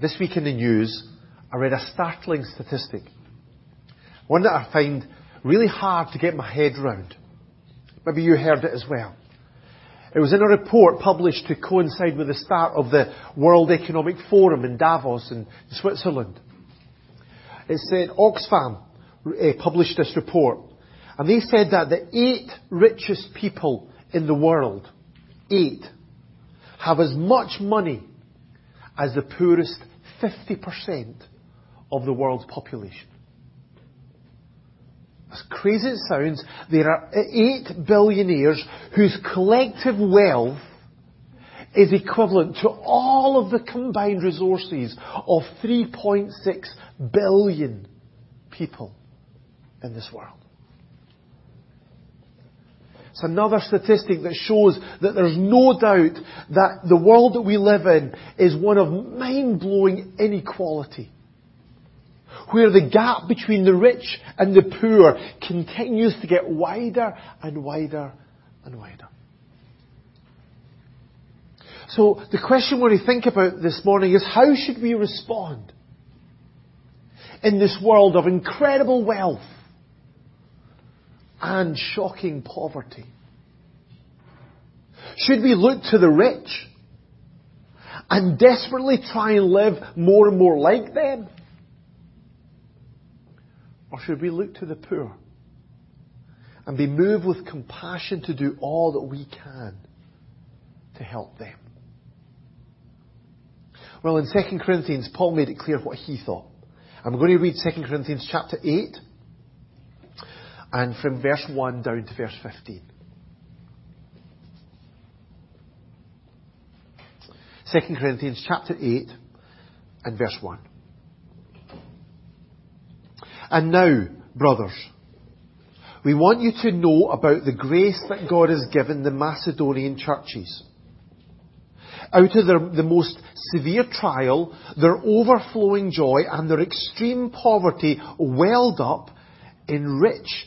this week in the news, I read a startling statistic. One that I find really hard to get my head round. Maybe you heard it as well. It was in a report published to coincide with the start of the World Economic Forum in Davos in Switzerland. It said Oxfam uh, published this report, and they said that the eight richest people in the world, eight, have as much money as the poorest 50% of the world's population. As crazy as it sounds, there are eight billionaires whose collective wealth is equivalent to all of the combined resources of 3.6 billion people in this world. It's another statistic that shows that there's no doubt that the world that we live in is one of mind-blowing inequality where the gap between the rich and the poor continues to get wider and wider and wider. So the question we think about this morning is how should we respond in this world of incredible wealth and shocking poverty? Should we look to the rich and desperately try and live more and more like them? Or should we look to the poor and be moved with compassion to do all that we can to help them? Well, in 2 Corinthians, Paul made it clear what he thought. I'm going to read 2 Corinthians chapter 8 and from verse 1 down to verse 15. 2 Corinthians chapter 8 and verse 1. And now, brothers, we want you to know about the grace that God has given the Macedonian churches. Out of their, the most severe trial, their overflowing joy and their extreme poverty welled up in rich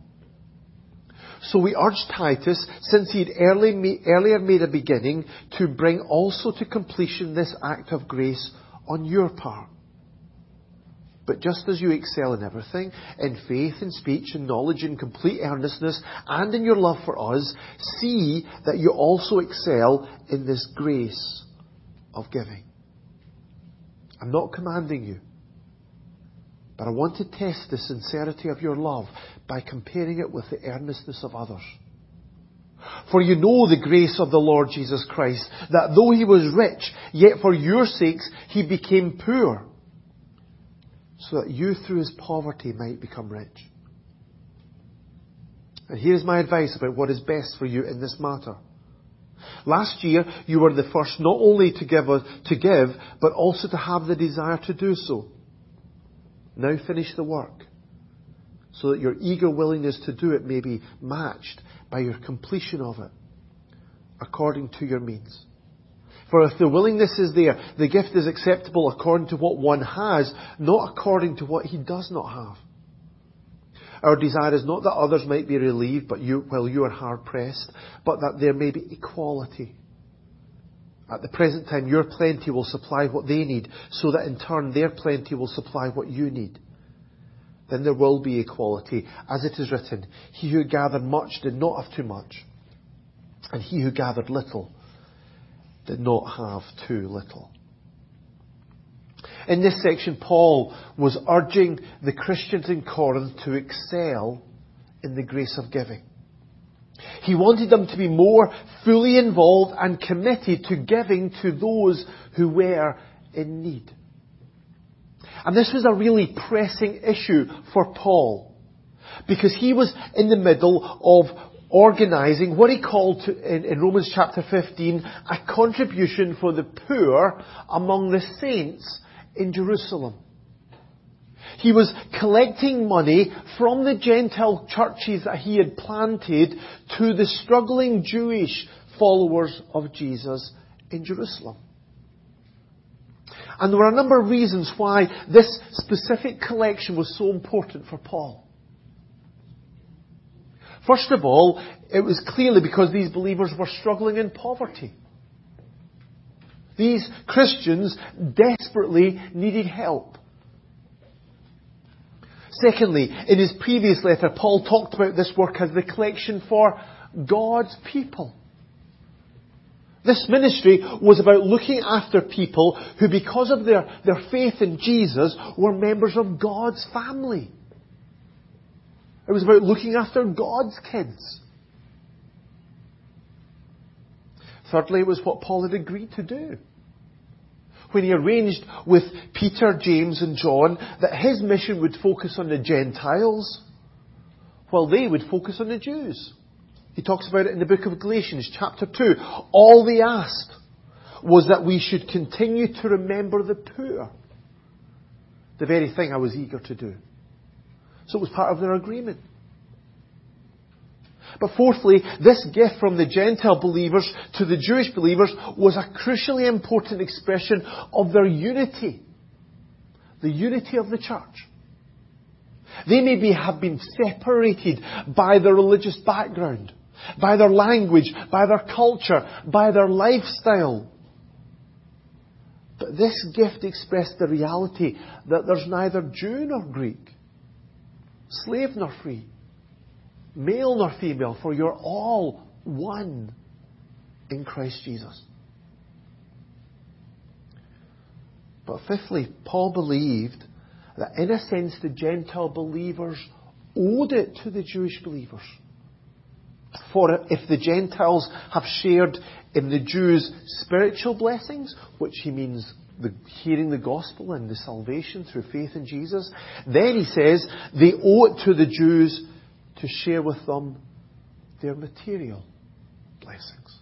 So we urged Titus, since he had earlier made a beginning, to bring also to completion this act of grace on your part. But just as you excel in everything, in faith, in speech, in knowledge, in complete earnestness, and in your love for us, see that you also excel in this grace of giving. I'm not commanding you, but I want to test the sincerity of your love by comparing it with the earnestness of others. For you know the grace of the Lord Jesus Christ, that though he was rich, yet for your sakes he became poor so that you through his poverty might become rich. And here's my advice about what is best for you in this matter. Last year, you were the first not only to give, to give, but also to have the desire to do so. Now finish the work, so that your eager willingness to do it may be matched by your completion of it, according to your means. For if the willingness is there, the gift is acceptable according to what one has, not according to what he does not have. Our desire is not that others might be relieved but you, while you are hard pressed, but that there may be equality. At the present time, your plenty will supply what they need, so that in turn their plenty will supply what you need. Then there will be equality, as it is written, He who gathered much did not have too much, and he who gathered little did not have too little. In this section, Paul was urging the Christians in Corinth to excel in the grace of giving. He wanted them to be more fully involved and committed to giving to those who were in need. And this was a really pressing issue for Paul because he was in the middle of organizing what he called to, in, in Romans chapter 15 a contribution for the poor among the saints in Jerusalem. He was collecting money from the Gentile churches that he had planted to the struggling Jewish followers of Jesus in Jerusalem. And there were a number of reasons why this specific collection was so important for Paul. First of all, it was clearly because these believers were struggling in poverty. These Christians desperately needed help. Secondly, in his previous letter, Paul talked about this work as the collection for God's people. This ministry was about looking after people who, because of their, their faith in Jesus, were members of God's family. It was about looking after God's kids. Thirdly, it was what Paul had agreed to do. When he arranged with Peter, James, and John that his mission would focus on the Gentiles, while they would focus on the Jews. He talks about it in the book of Galatians, chapter 2. All they asked was that we should continue to remember the poor. The very thing I was eager to do. So it was part of their agreement. But fourthly, this gift from the Gentile believers to the Jewish believers was a crucially important expression of their unity. The unity of the church. They maybe have been separated by their religious background by their language, by their culture, by their lifestyle. But this gift expressed the reality that there's neither Jew nor Greek, slave nor free, male nor female, for you're all one in Christ Jesus. But fifthly, Paul believed that in a sense the Gentile believers owed it to the Jewish believers. For if the Gentiles have shared in the Jews' spiritual blessings, which he means the, hearing the gospel and the salvation through faith in Jesus, then he says they owe it to the Jews to share with them their material blessings.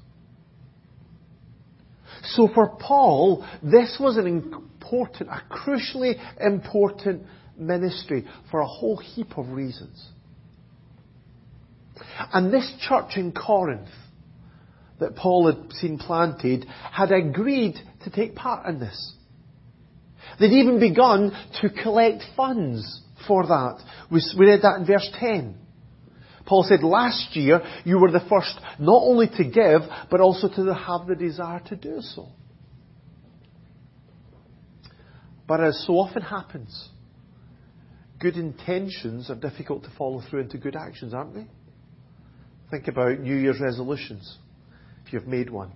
So for Paul, this was an important, a crucially important ministry for a whole heap of reasons. And this church in Corinth that Paul had seen planted had agreed to take part in this. They'd even begun to collect funds for that. We read that in verse 10. Paul said, last year you were the first not only to give, but also to have the desire to do so. But as so often happens, good intentions are difficult to follow through into good actions, aren't they? Think about New Year's resolutions. If you've made one,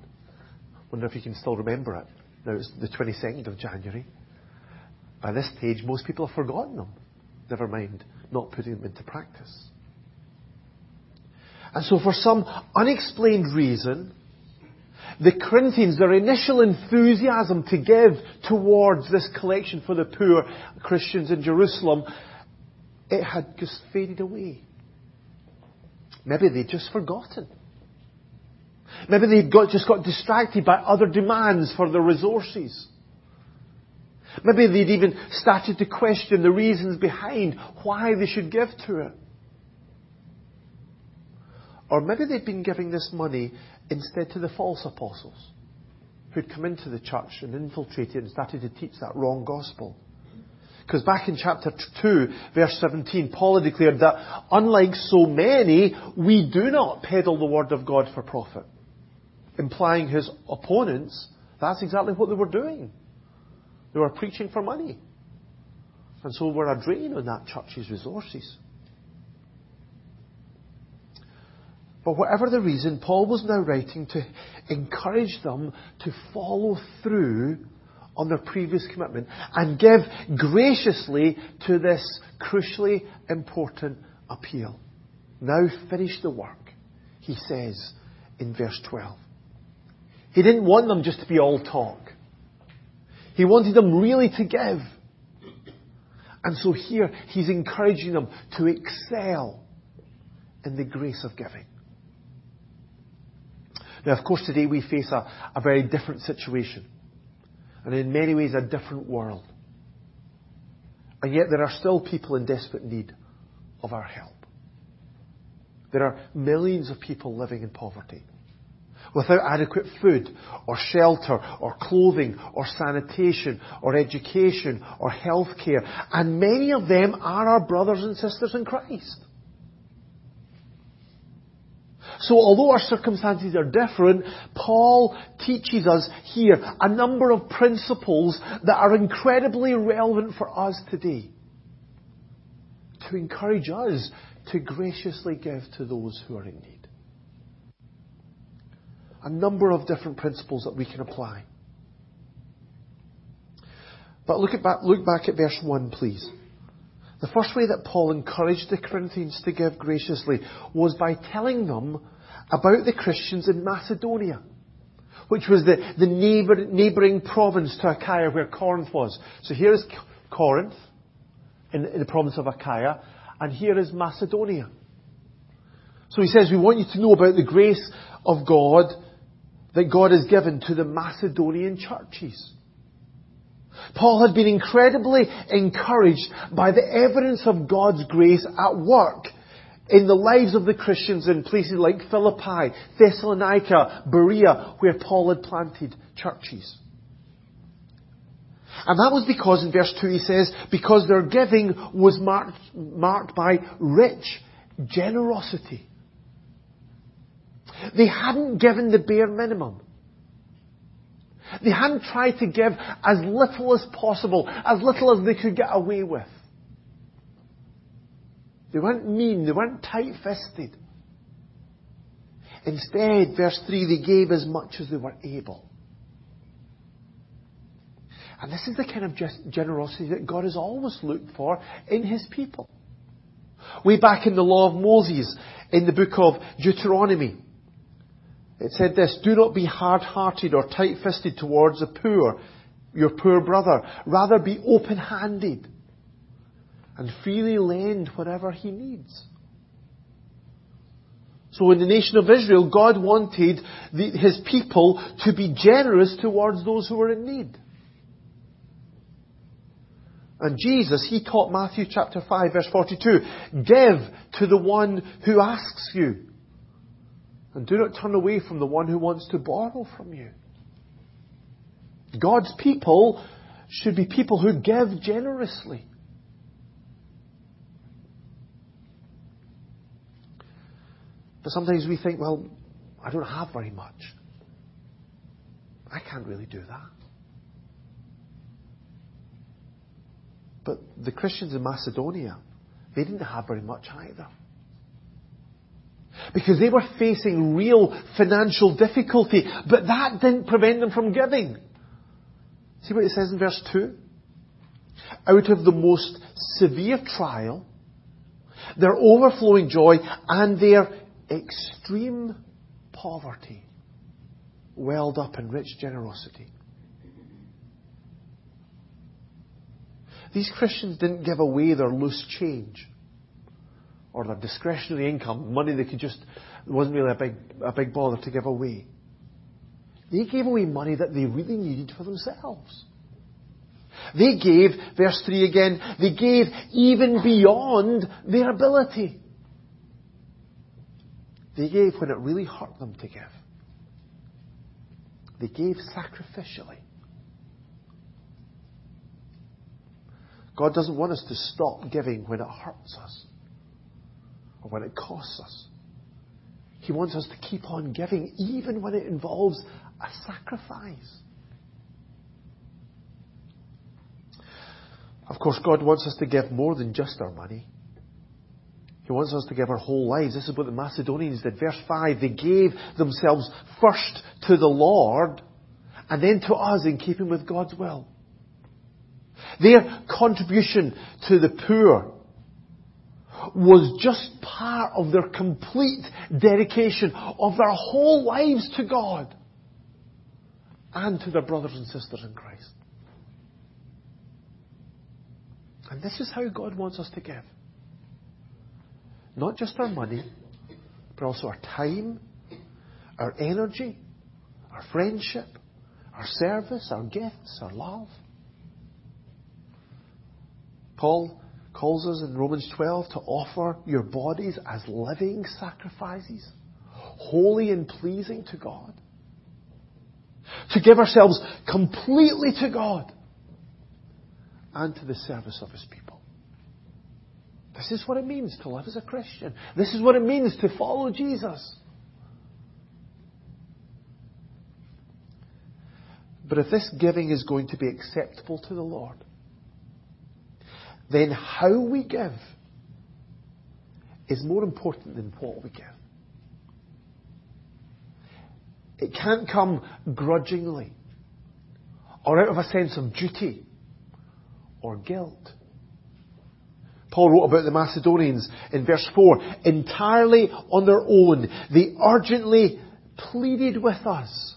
wonder if you can still remember it. Now it's the 22nd of January. By this stage, most people have forgotten them. Never mind not putting them into practice. And so for some unexplained reason, the Corinthians, their initial enthusiasm to give towards this collection for the poor Christians in Jerusalem, it had just faded away. Maybe they'd just forgotten. Maybe they'd got, just got distracted by other demands for their resources. Maybe they'd even started to question the reasons behind why they should give to it. Or maybe they'd been giving this money instead to the false apostles who'd come into the church and infiltrated and started to teach that wrong gospel. Because back in chapter 2, verse 17, Paul had declared that unlike so many, we do not peddle the word of God for profit. Implying his opponents, that's exactly what they were doing. They were preaching for money. And so we're a drain on that church's resources. But whatever the reason, Paul was now writing to encourage them to follow through on their previous commitment and give graciously to this crucially important appeal. Now finish the work, he says in verse 12. He didn't want them just to be all talk. He wanted them really to give. And so here, he's encouraging them to excel in the grace of giving. Now, of course, today we face a, a very different situation and in many ways a different world. And yet there are still people in desperate need of our help. There are millions of people living in poverty without adequate food or shelter or clothing or sanitation or education or health care. And many of them are our brothers and sisters in Christ. So although our circumstances are different, Paul teaches us here a number of principles that are incredibly relevant for us today to encourage us to graciously give to those who are in need. A number of different principles that we can apply. But look, at back, look back at verse 1, please. The first way that Paul encouraged the Corinthians to give graciously was by telling them about the Christians in Macedonia, which was the, the neighbor, neighbouring province to Achaia where Corinth was. So here is Corinth in, in the province of Achaia, and here is Macedonia. So he says, we want you to know about the grace of God that God has given to the Macedonian churches. Paul had been incredibly encouraged by the evidence of God's grace at work in the lives of the Christians in places like Philippi, Thessalonica, Berea, where Paul had planted churches. And that was because in verse 2 he says, because their giving was marked, marked by rich generosity. They hadn't given the bare minimum. They hadn't tried to give as little as possible, as little as they could get away with. They weren't mean, they weren't tight-fisted. Instead, verse 3, they gave as much as they were able. And this is the kind of generosity that God has always looked for in His people. Way back in the law of Moses, in the book of Deuteronomy, it said this, do not be hard-hearted or tight-fisted towards the poor, your poor brother. Rather be open-handed and freely lend whatever he needs. So in the nation of Israel, God wanted the, his people to be generous towards those who were in need. And Jesus, he taught Matthew chapter 5 verse 42, give to the one who asks you. And do not turn away from the one who wants to borrow from you. God's people should be people who give generously. But sometimes we think, well, I don't have very much. I can't really do that. But the Christians in Macedonia, they didn't have very much either. Because they were facing real financial difficulty, but that didn't prevent them from giving. See what it says in verse 2? Out of the most severe trial, their overflowing joy and their extreme poverty welled up in rich generosity. These Christians didn't give away their loose change or their discretionary income, money they could just, wasn't really a big, a big bother to give away. They gave away money that they really needed for themselves. They gave, verse 3 again, they gave even beyond their ability. They gave when it really hurt them to give. They gave sacrificially. God doesn't want us to stop giving when it hurts us or when it costs us. He wants us to keep on giving even when it involves a sacrifice. Of course, God wants us to give more than just our money. He wants us to give our whole lives. This is what the Macedonians did. Verse 5, they gave themselves first to the Lord and then to us in keeping with God's will. Their contribution to the poor was just part of their complete dedication of their whole lives to God and to their brothers and sisters in Christ. And this is how God wants us to give. Not just our money, but also our time, our energy, our friendship, our service, our gifts, our love. Paul calls us in Romans 12 to offer your bodies as living sacrifices, holy and pleasing to God. To give ourselves completely to God and to the service of His people. This is what it means to live as a Christian. This is what it means to follow Jesus. But if this giving is going to be acceptable to the Lord, then how we give is more important than what we give. It can't come grudgingly or out of a sense of duty or guilt. Paul wrote about the Macedonians in verse 4. Entirely on their own, they urgently pleaded with us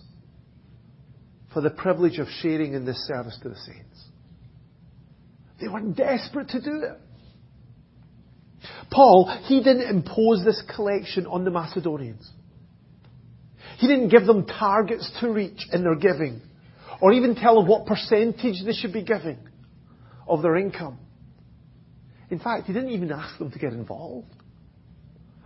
for the privilege of sharing in this service to the saints. They were desperate to do it. Paul, he didn't impose this collection on the Macedonians. He didn't give them targets to reach in their giving, or even tell them what percentage they should be giving of their income. In fact, he didn't even ask them to get involved.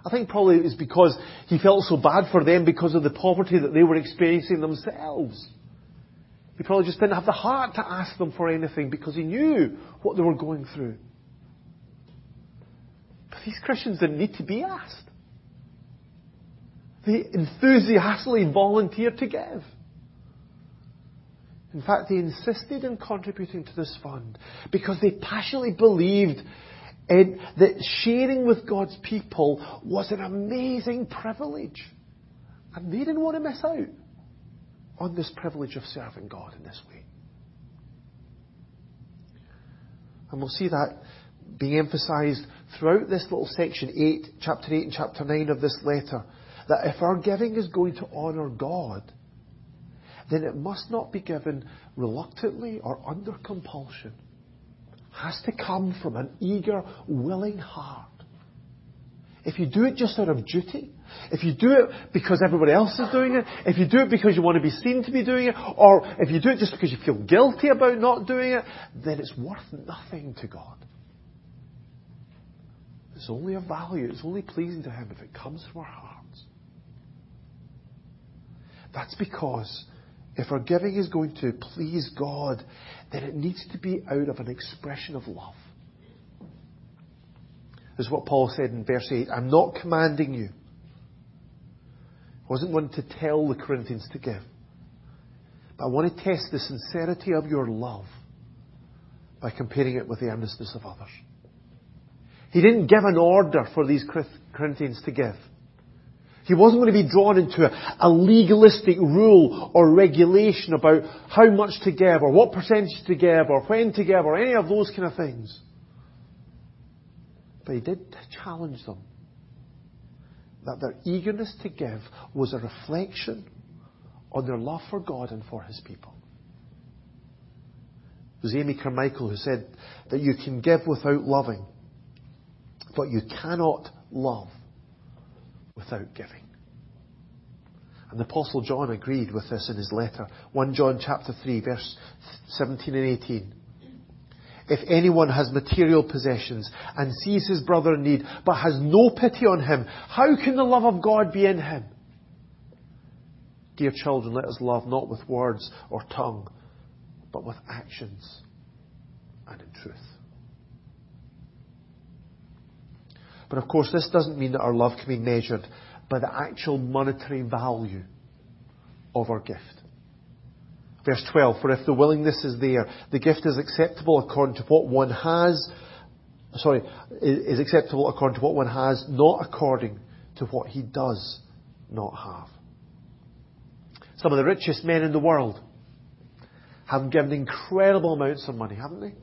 I think probably it was because he felt so bad for them because of the poverty that they were experiencing themselves. He probably just didn't have the heart to ask them for anything because he knew what they were going through. But these Christians didn't need to be asked. They enthusiastically volunteered to give. In fact, they insisted in contributing to this fund because they passionately believed in, that sharing with God's people was an amazing privilege. And they didn't want to miss out on this privilege of serving God in this way. And we'll see that being emphasized throughout this little section 8, chapter 8 and chapter 9 of this letter. That if our giving is going to honour God, then it must not be given reluctantly or under compulsion. It has to come from an eager, willing heart. If you do it just out of duty, if you do it because everybody else is doing it, if you do it because you want to be seen to be doing it, or if you do it just because you feel guilty about not doing it, then it's worth nothing to God. It's only a value, it's only pleasing to Him if it comes from our hearts. That's because if our giving is going to please God, then it needs to be out of an expression of love. This is what Paul said in verse 8 I'm not commanding you I wasn't one to tell the Corinthians to give. But I want to test the sincerity of your love by comparing it with the earnestness of others. He didn't give an order for these Corinthians to give. He wasn't going to be drawn into a, a, legalistic rule or regulation about how much to give or what percentage to give or when to give or any of those kind of things. But he did challenge them that their eagerness to give was a reflection on their love for God and for His people. It was Amy Carmichael who said that you can give without loving, but you cannot love without giving. And the Apostle John agreed with this in his letter. 1 John chapter 3, verse 17 and 18. If anyone has material possessions and sees his brother in need, but has no pity on him, how can the love of God be in him? Dear children, let us love not with words or tongue, but with actions and in truth. But of course, this doesn't mean that our love can be measured by the actual monetary value of our gift. Verse 12, for if the willingness is there, the gift is acceptable according to what one has, sorry, is acceptable according to what one has, not according to what he does not have. Some of the richest men in the world have given incredible amounts of money, haven't they?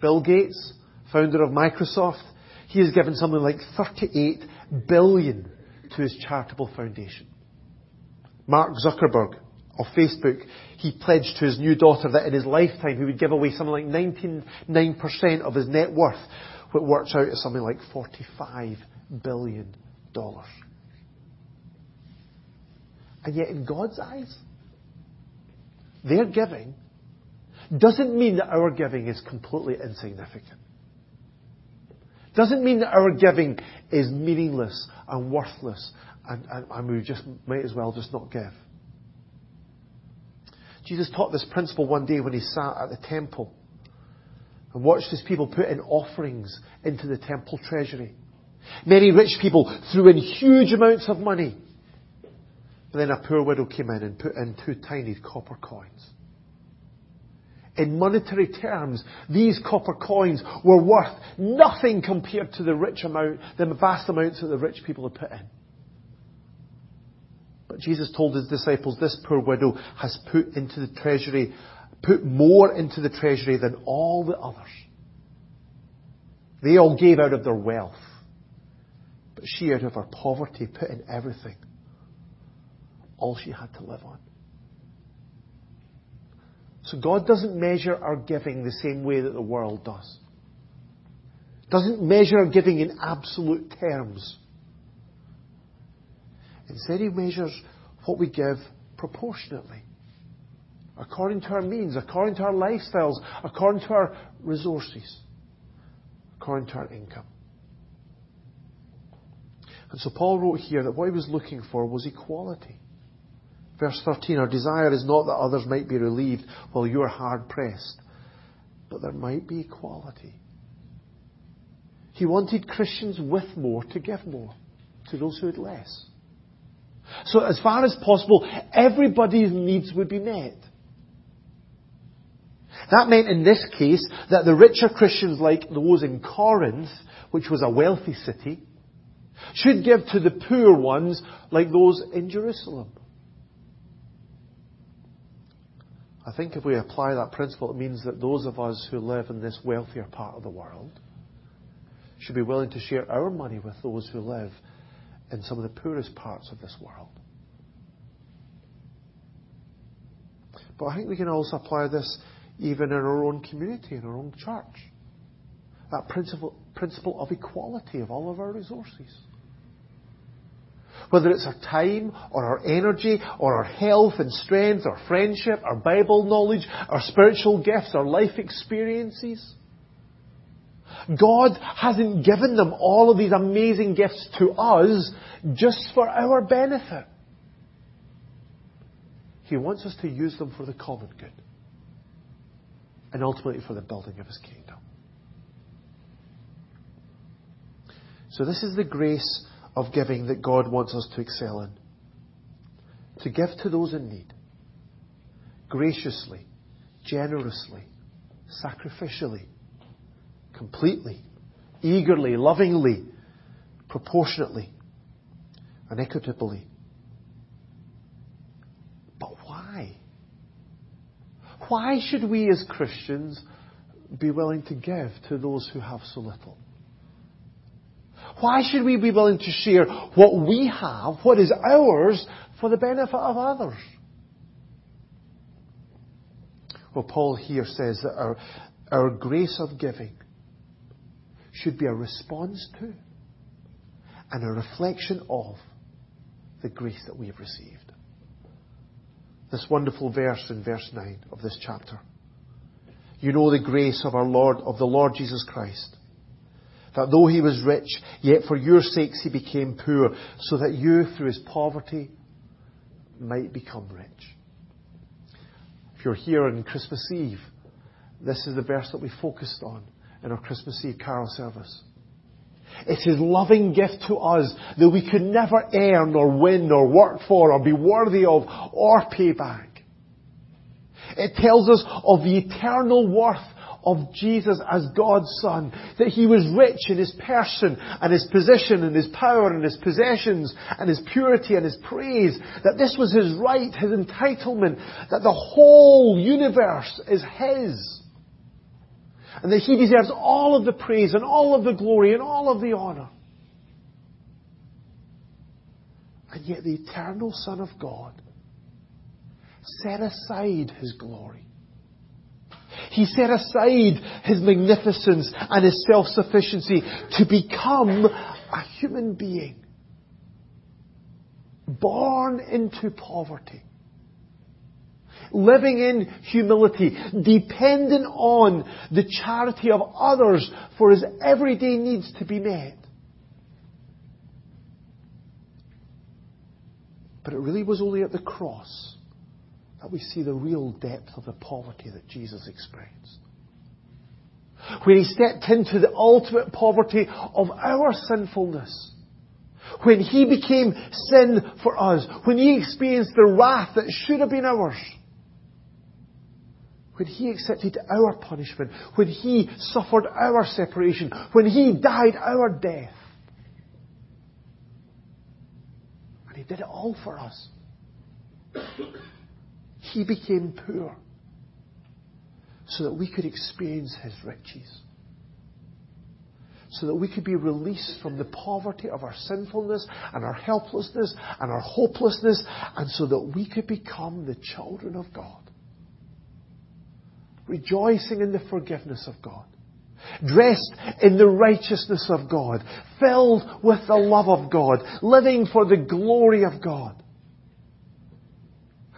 Bill Gates, founder of Microsoft, he has given something like 38 billion to his charitable foundation. Mark Zuckerberg, of Facebook, he pledged to his new daughter that in his lifetime he would give away something like 99% of his net worth, which works out at something like $45 billion. And yet in God's eyes, their giving doesn't mean that our giving is completely insignificant. Doesn't mean that our giving is meaningless and worthless and, and, and we just might as well just not give. Jesus taught this principle one day when he sat at the temple and watched his people put in offerings into the temple treasury. Many rich people threw in huge amounts of money. But then a poor widow came in and put in two tiny copper coins. In monetary terms, these copper coins were worth nothing compared to the rich amount, the vast amounts that the rich people had put in. But Jesus told his disciples, this poor widow has put into the treasury, put more into the treasury than all the others. They all gave out of their wealth. But she, out of her poverty, put in everything. All she had to live on. So God doesn't measure our giving the same way that the world does. Doesn't measure our giving in absolute terms. Instead, He measures what we give proportionately, according to our means, according to our lifestyles, according to our resources, according to our income. And so Paul wrote here that what he was looking for was equality. Verse 13, our desire is not that others might be relieved while you are hard pressed, but there might be equality. He wanted Christians with more to give more to those who had less. So as far as possible, everybody's needs would be met. That meant in this case that the richer Christians like those in Corinth, which was a wealthy city, should give to the poor ones like those in Jerusalem. I think if we apply that principle, it means that those of us who live in this wealthier part of the world should be willing to share our money with those who live in some of the poorest parts of this world. But I think we can also apply this even in our own community, in our own church. That principle, principle of equality of all of our resources. Whether it's our time or our energy or our health and strength, our friendship, our Bible knowledge, our spiritual gifts, our life experiences. God hasn't given them all of these amazing gifts to us just for our benefit. He wants us to use them for the common good and ultimately for the building of His kingdom. So this is the grace of giving that God wants us to excel in. To give to those in need. Graciously, generously, sacrificially, completely, eagerly, lovingly, proportionately, and equitably. But why? Why should we as Christians be willing to give to those who have so little? Why should we be willing to share what we have, what is ours, for the benefit of others? Well, Paul here says that our, our grace of giving should be a response to and a reflection of the grace that we have received. This wonderful verse in verse 9 of this chapter. You know the grace of our Lord, of the Lord Jesus Christ. That though he was rich, yet for your sakes he became poor, so that you through his poverty might become rich. If you're here on Christmas Eve, this is the verse that we focused on in our Christmas Eve carol service. It's His loving gift to us that we could never earn or win or work for or be worthy of or pay back. It tells us of the eternal worth of Jesus as God's Son, that He was rich in His person and His position and His power and His possessions and His purity and His praise, that this was His right, His entitlement, that the whole universe is His and that He deserves all of the praise and all of the glory and all of the honor. And yet the eternal Son of God set aside His glory. He set aside His magnificence and His self-sufficiency to become a human being. Born into poverty living in humility, dependent on the charity of others for his everyday needs to be met. But it really was only at the cross that we see the real depth of the poverty that Jesus experienced. When he stepped into the ultimate poverty of our sinfulness. When he became sin for us. When he experienced the wrath that should have been ours. When he accepted our punishment. When he suffered our separation. When he died our death. And he did it all for us. He became poor so that we could experience His riches. So that we could be released from the poverty of our sinfulness and our helplessness and our hopelessness, and so that we could become the children of God. Rejoicing in the forgiveness of God. Dressed in the righteousness of God. Filled with the love of God. Living for the glory of God.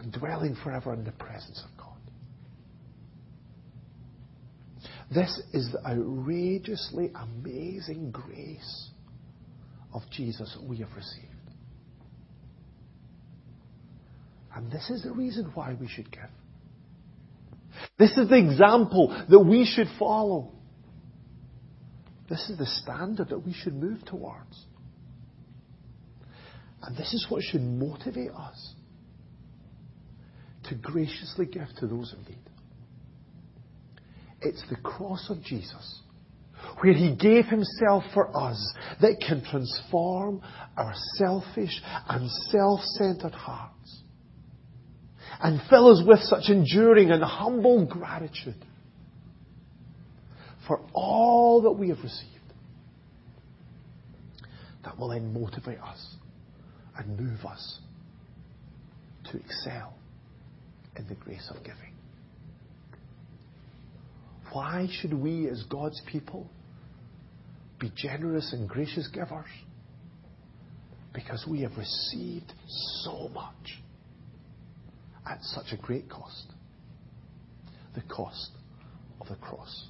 And dwelling forever in the presence of God. This is the outrageously amazing grace of Jesus we have received. And this is the reason why we should give. This is the example that we should follow. This is the standard that we should move towards. And this is what should motivate us to graciously give to those in need. It's the cross of Jesus, where He gave Himself for us, that can transform our selfish and self-centered hearts and fill us with such enduring and humble gratitude for all that we have received. That will then motivate us and move us to excel in the grace of giving. Why should we, as God's people, be generous and gracious givers? Because we have received so much at such a great cost. The cost of the cross.